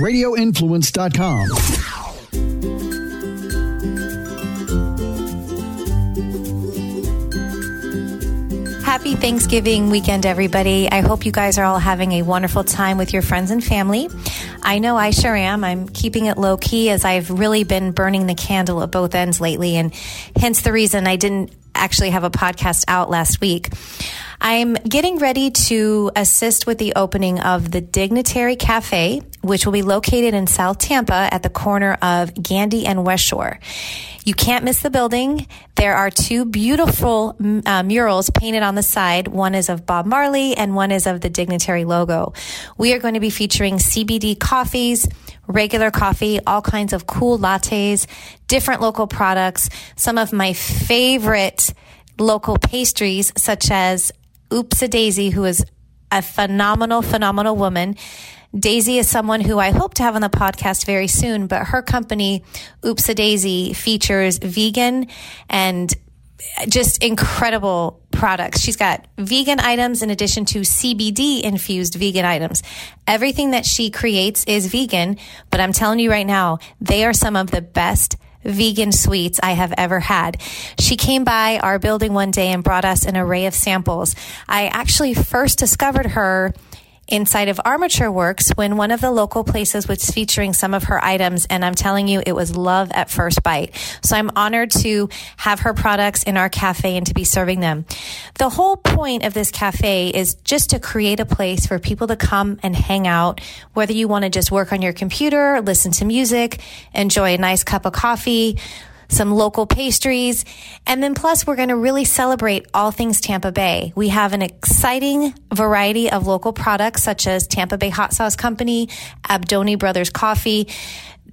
radioinfluence.com. Happy Thanksgiving weekend, everybody. I hope you guys are all having a wonderful time with your friends and family. I know I sure am. I'm keeping it low key as I've really been burning the candle at both ends lately, and hence the reason I didn't actually have a podcast out last week. I'm getting ready to assist with the opening of the Dignitary Cafe, which will be located in South Tampa at the corner of Gandy and West Shore. You can't miss the building. There are two beautiful uh, murals painted on the side. One is of Bob Marley and one is of the Dignitary logo. We are going to be featuring CBD coffees, regular coffee, all kinds of cool lattes, different local products, some of my favorite local pastries, such as Oops a Daisy, who is a phenomenal, phenomenal woman. Daisy is someone who I hope to have on the podcast very soon, but her company, Oops a Daisy, features vegan and just incredible products. She's got vegan items in addition to CBD infused vegan items. Everything that she creates is vegan, but I'm telling you right now, they are some of the best vegan sweets I have ever had. She came by our building one day and brought us an array of samples. I actually first discovered her inside of Armature Works when one of the local places was featuring some of her items. And I'm telling you, it was love at first bite. So I'm honored to have her products in our cafe and to be serving them. The whole point of this cafe is just to create a place for people to come and hang out, whether you want to just work on your computer, listen to music, enjoy a nice cup of coffee, some local pastries, and then plus we're going to really celebrate all things Tampa Bay. We have an exciting variety of local products such as Tampa Bay Hot Sauce Company, Abdoni Brothers Coffee,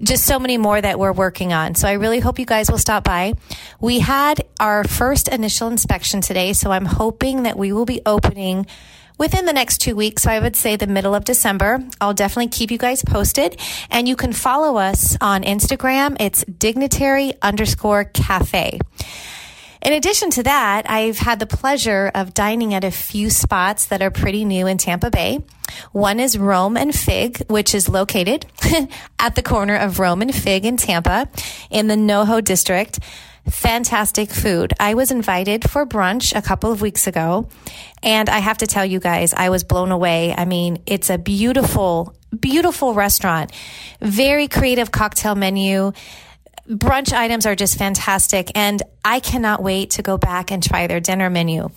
just so many more that we're working on. So I really hope you guys will stop by. We had our first initial inspection today, so I'm hoping that we will be opening within the next two weeks. So I would say the middle of December. I'll definitely keep you guys posted. And you can follow us on Instagram. It's dignitary underscore cafe. In addition to that, I've had the pleasure of dining at a few spots that are pretty new in Tampa Bay. One is Rome and Fig, which is located at the corner of Rome and Fig in Tampa in the NoHo district fantastic food. I was invited for brunch a couple of weeks ago, and I have to tell you guys, I was blown away. I mean, it's a beautiful, beautiful restaurant, very creative cocktail menu. Brunch items are just fantastic, and I cannot wait to go back and try their dinner menu.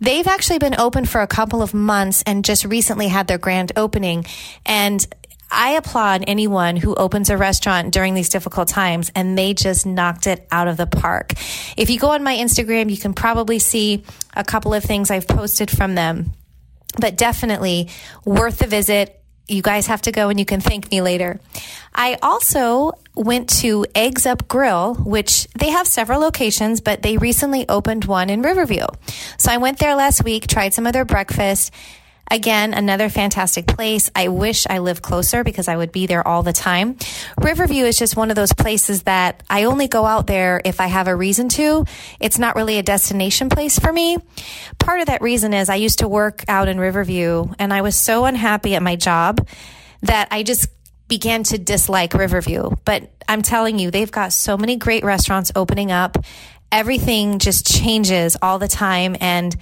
They've actually been open for a couple of months and just recently had their grand opening. And I applaud anyone who opens a restaurant during these difficult times and they just knocked it out of the park. If you go on my Instagram, you can probably see a couple of things I've posted from them, but definitely worth the visit. You guys have to go and you can thank me later. I also went to Eggs Up Grill, which they have several locations, but they recently opened one in Riverview. So I went there last week, tried some of their breakfast, Again, another fantastic place. I wish I lived closer because I would be there all the time. Riverview is just one of those places that I only go out there if I have a reason to. It's not really a destination place for me. Part of that reason is I used to work out in Riverview and I was so unhappy at my job that I just began to dislike Riverview. But I'm telling you, they've got so many great restaurants opening up. Everything just changes all the time. And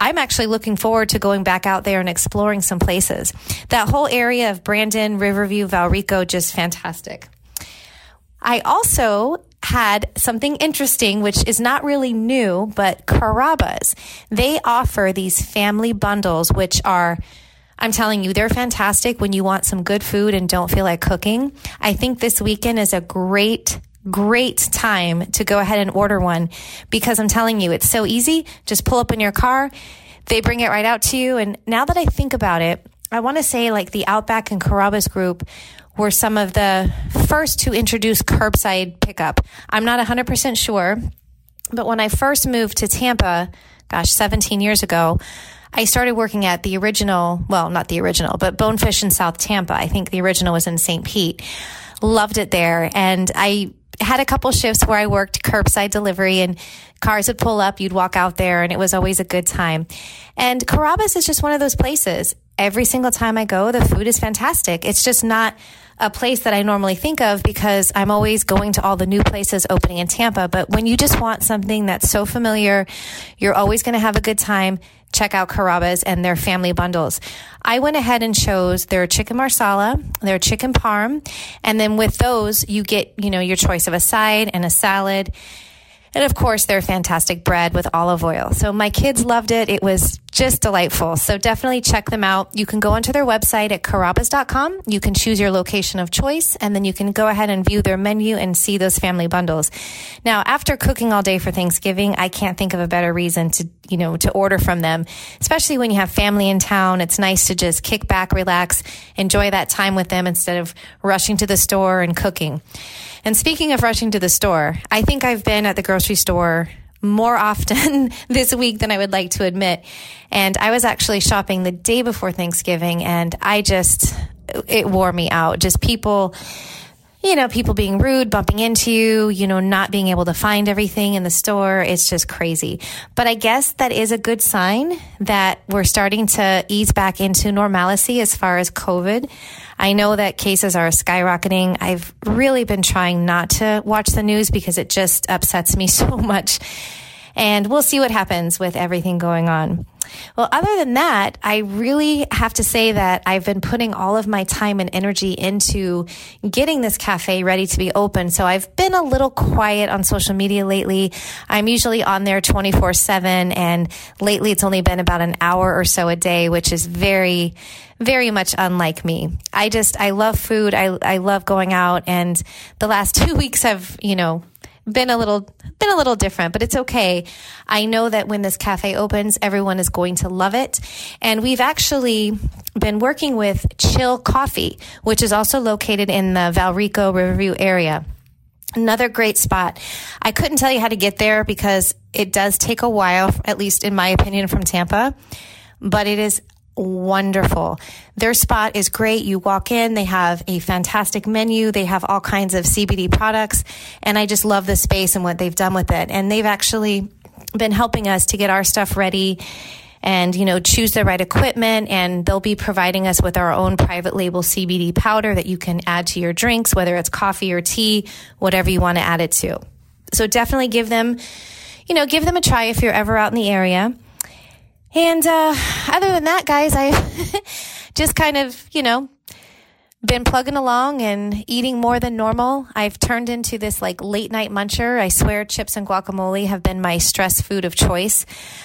I'm actually looking forward to going back out there and exploring some places. That whole area of Brandon, Riverview, Valrico, just fantastic. I also had something interesting, which is not really new, but Carrabba's. They offer these family bundles, which are I'm telling you, they're fantastic when you want some good food and don't feel like cooking. I think this weekend is a great great time to go ahead and order one because I'm telling you, it's so easy. Just pull up in your car. They bring it right out to you. And now that I think about it, I want to say like the Outback and Carrabba's group were some of the first to introduce curbside pickup. I'm not 100% sure, but when I first moved to Tampa, gosh, 17 years ago, I started working at the original, well, not the original, but Bonefish in South Tampa. I think the original was in St. Pete. Loved it there. And I had a couple shifts where I worked curbside delivery and cars would pull up, you'd walk out there, and it was always a good time. And Carrabba's is just one of those places. every single time I go, the food is fantastic. It's just not a place that I normally think of because I'm always going to all the new places opening in Tampa. But when you just want something that's so familiar, you're always going to have a good time. Check out Carrabba's and their family bundles. I went ahead and chose their chicken marsala, their chicken parm, and then with those, you get, you know, your choice of a side and a salad and of course, their fantastic bread with olive oil. So my kids loved it. It was just delightful. So definitely check them out. You can go onto their website at carrabbas.com. You can choose your location of choice and then you can go ahead and view their menu and see those family bundles. Now, after cooking all day for Thanksgiving, I can't think of a better reason to, you know, to order from them, especially when you have family in town. It's nice to just kick back, relax, enjoy that time with them instead of rushing to the store and cooking. And speaking of rushing to the store, I think I've been at the grocery store more often this week than I would like to admit. And I was actually shopping the day before Thanksgiving and I just, it wore me out. Just people, you know, people being rude, bumping into you, you know, not being able to find everything in the store. It's just crazy. But I guess that is a good sign that we're starting to ease back into normalcy as far as COVID. I know that cases are skyrocketing. I've really been trying not to watch the news because it just upsets me so much. And we'll see what happens with everything going on. Well, other than that, I really have to say that I've been putting all of my time and energy into getting this cafe ready to be open. So I've been a little quiet on social media lately. I'm usually on there 24 7, and lately it's only been about an hour or so a day, which is very, very much unlike me. I just, I love food. I, I love going out. And the last two weeks have, you know, been a little been a little different, but it's okay. I know that when this cafe opens, everyone is going to love it. And we've actually been working with Chill Coffee, which is also located in the Valrico Riverview area. Another great spot. I couldn't tell you how to get there because it does take a while, at least in my opinion, from Tampa, but it is wonderful. Their spot is great. You walk in, they have a fantastic menu. They have all kinds of CBD products. And I just love the space and what they've done with it. And they've actually been helping us to get our stuff ready and you know choose the right equipment and they'll be providing us with our own private label CBD powder that you can add to your drinks whether it's coffee or tea whatever you want to add it to so definitely give them you know give them a try if you're ever out in the area and uh, other than that, guys, I just kind of, you know, been plugging along and eating more than normal. I've turned into this like late night muncher. I swear chips and guacamole have been my stress food of choice.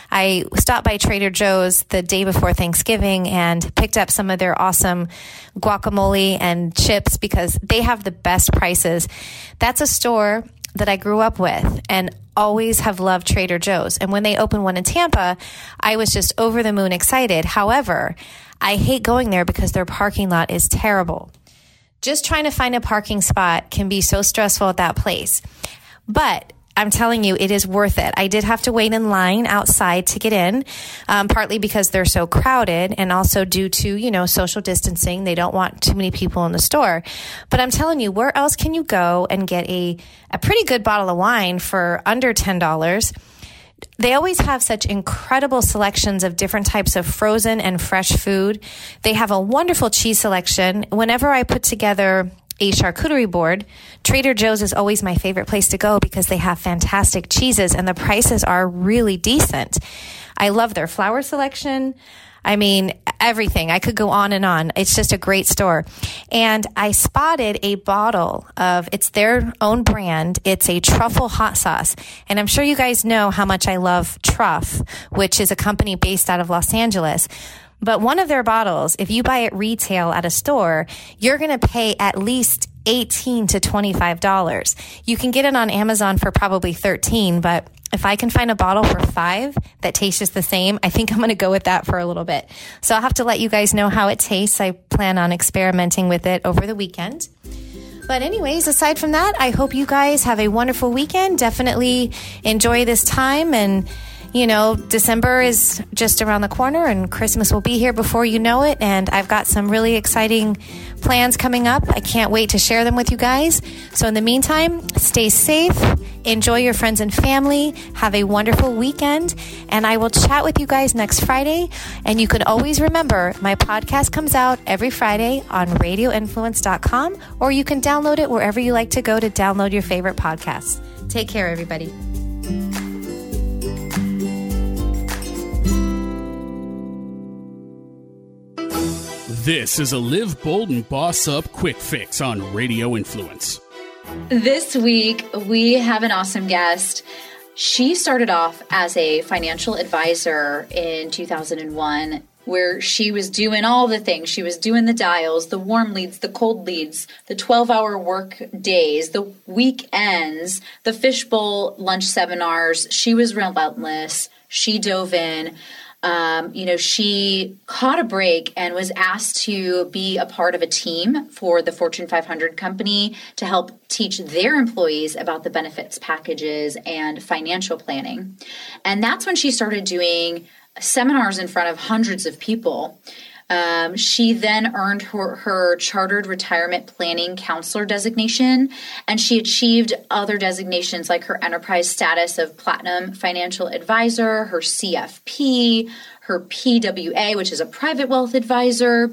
I stopped by Trader Joe's the day before Thanksgiving and picked up some of their awesome guacamole and chips because they have the best prices. That's a store that I grew up with and always have loved Trader Joe's. And when they opened one in Tampa, I was just over the moon excited. However, I hate going there because their parking lot is terrible. Just trying to find a parking spot can be so stressful at that place. But I'm telling you, it is worth it. I did have to wait in line outside to get in, um, partly because they're so crowded and also due to, you know, social distancing. They don't want too many people in the store. But I'm telling you, where else can you go and get a, a pretty good bottle of wine for under $10? They always have such incredible selections of different types of frozen and fresh food. They have a wonderful cheese selection. Whenever I put together a charcuterie board, Trader Joe's is always my favorite place to go because they have fantastic cheeses and the prices are really decent. I love their flower selection. I mean, everything. I could go on and on. It's just a great store. And I spotted a bottle of, it's their own brand. It's a truffle hot sauce. And I'm sure you guys know how much I love Truff, which is a company based out of Los Angeles. But one of their bottles, if you buy it retail at a store, you're going to pay at least 18 to $25. You can get it on Amazon for probably 13, but if I can find a bottle for five that tastes just the same, I think I'm going to go with that for a little bit. So I'll have to let you guys know how it tastes. I plan on experimenting with it over the weekend. But, anyways, aside from that, I hope you guys have a wonderful weekend. Definitely enjoy this time and you know, December is just around the corner and Christmas will be here before you know it. And I've got some really exciting plans coming up. I can't wait to share them with you guys. So, in the meantime, stay safe, enjoy your friends and family, have a wonderful weekend, and I will chat with you guys next Friday. And you can always remember my podcast comes out every Friday on radioinfluence.com, or you can download it wherever you like to go to download your favorite podcasts. Take care, everybody. This is a Live Bold and Boss Up quick fix on Radio Influence. This week, we have an awesome guest. She started off as a financial advisor in 2001 where she was doing all the things. She was doing the dials, the warm leads, the cold leads, the 12 hour work days, the weekends, the fishbowl lunch seminars. She was relentless. She dove in. Um, you know, she caught a break and was asked to be a part of a team for the Fortune 500 company to help teach their employees about the benefits packages and financial planning. And that's when she started doing seminars in front of hundreds of people. Um, she then earned her, her chartered retirement planning counselor designation, and she achieved other designations like her enterprise status of platinum financial advisor, her CFP, her PWA, which is a private wealth advisor.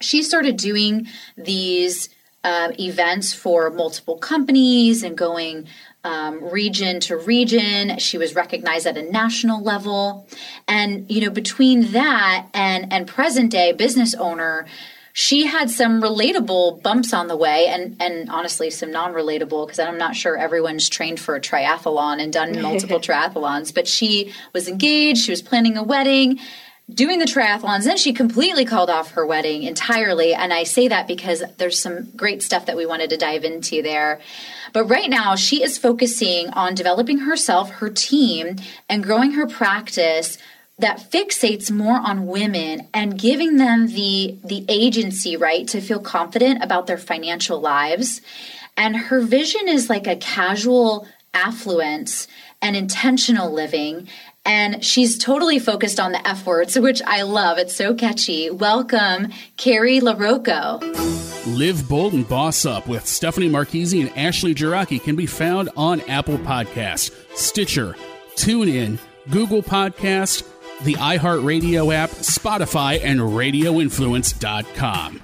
She started doing these uh, events for multiple companies and going um, region to region. She was recognized at a national level, and you know between that and and present day business owner, she had some relatable bumps on the way, and and honestly some non relatable because I'm not sure everyone's trained for a triathlon and done multiple triathlons. But she was engaged. She was planning a wedding doing the triathlons then she completely called off her wedding entirely. And i say that because there's some great stuff that we wanted to dive into there. But right now she is focusing on developing herself her team and growing her practice that fixates more on women and giving them the the agency right to feel confident about their financial lives. And her vision is like a casual affluence and intentional living and she's totally focused on the F words, which I love. It's so catchy. Welcome, Carrie LaRocco. Live Bold and Boss Up with Stephanie Marchese and Ashley Jiraki can be found on Apple Podcasts, Stitcher, TuneIn, Google Podcast, the iHeartRadio app, Spotify, and RadioInfluence.com.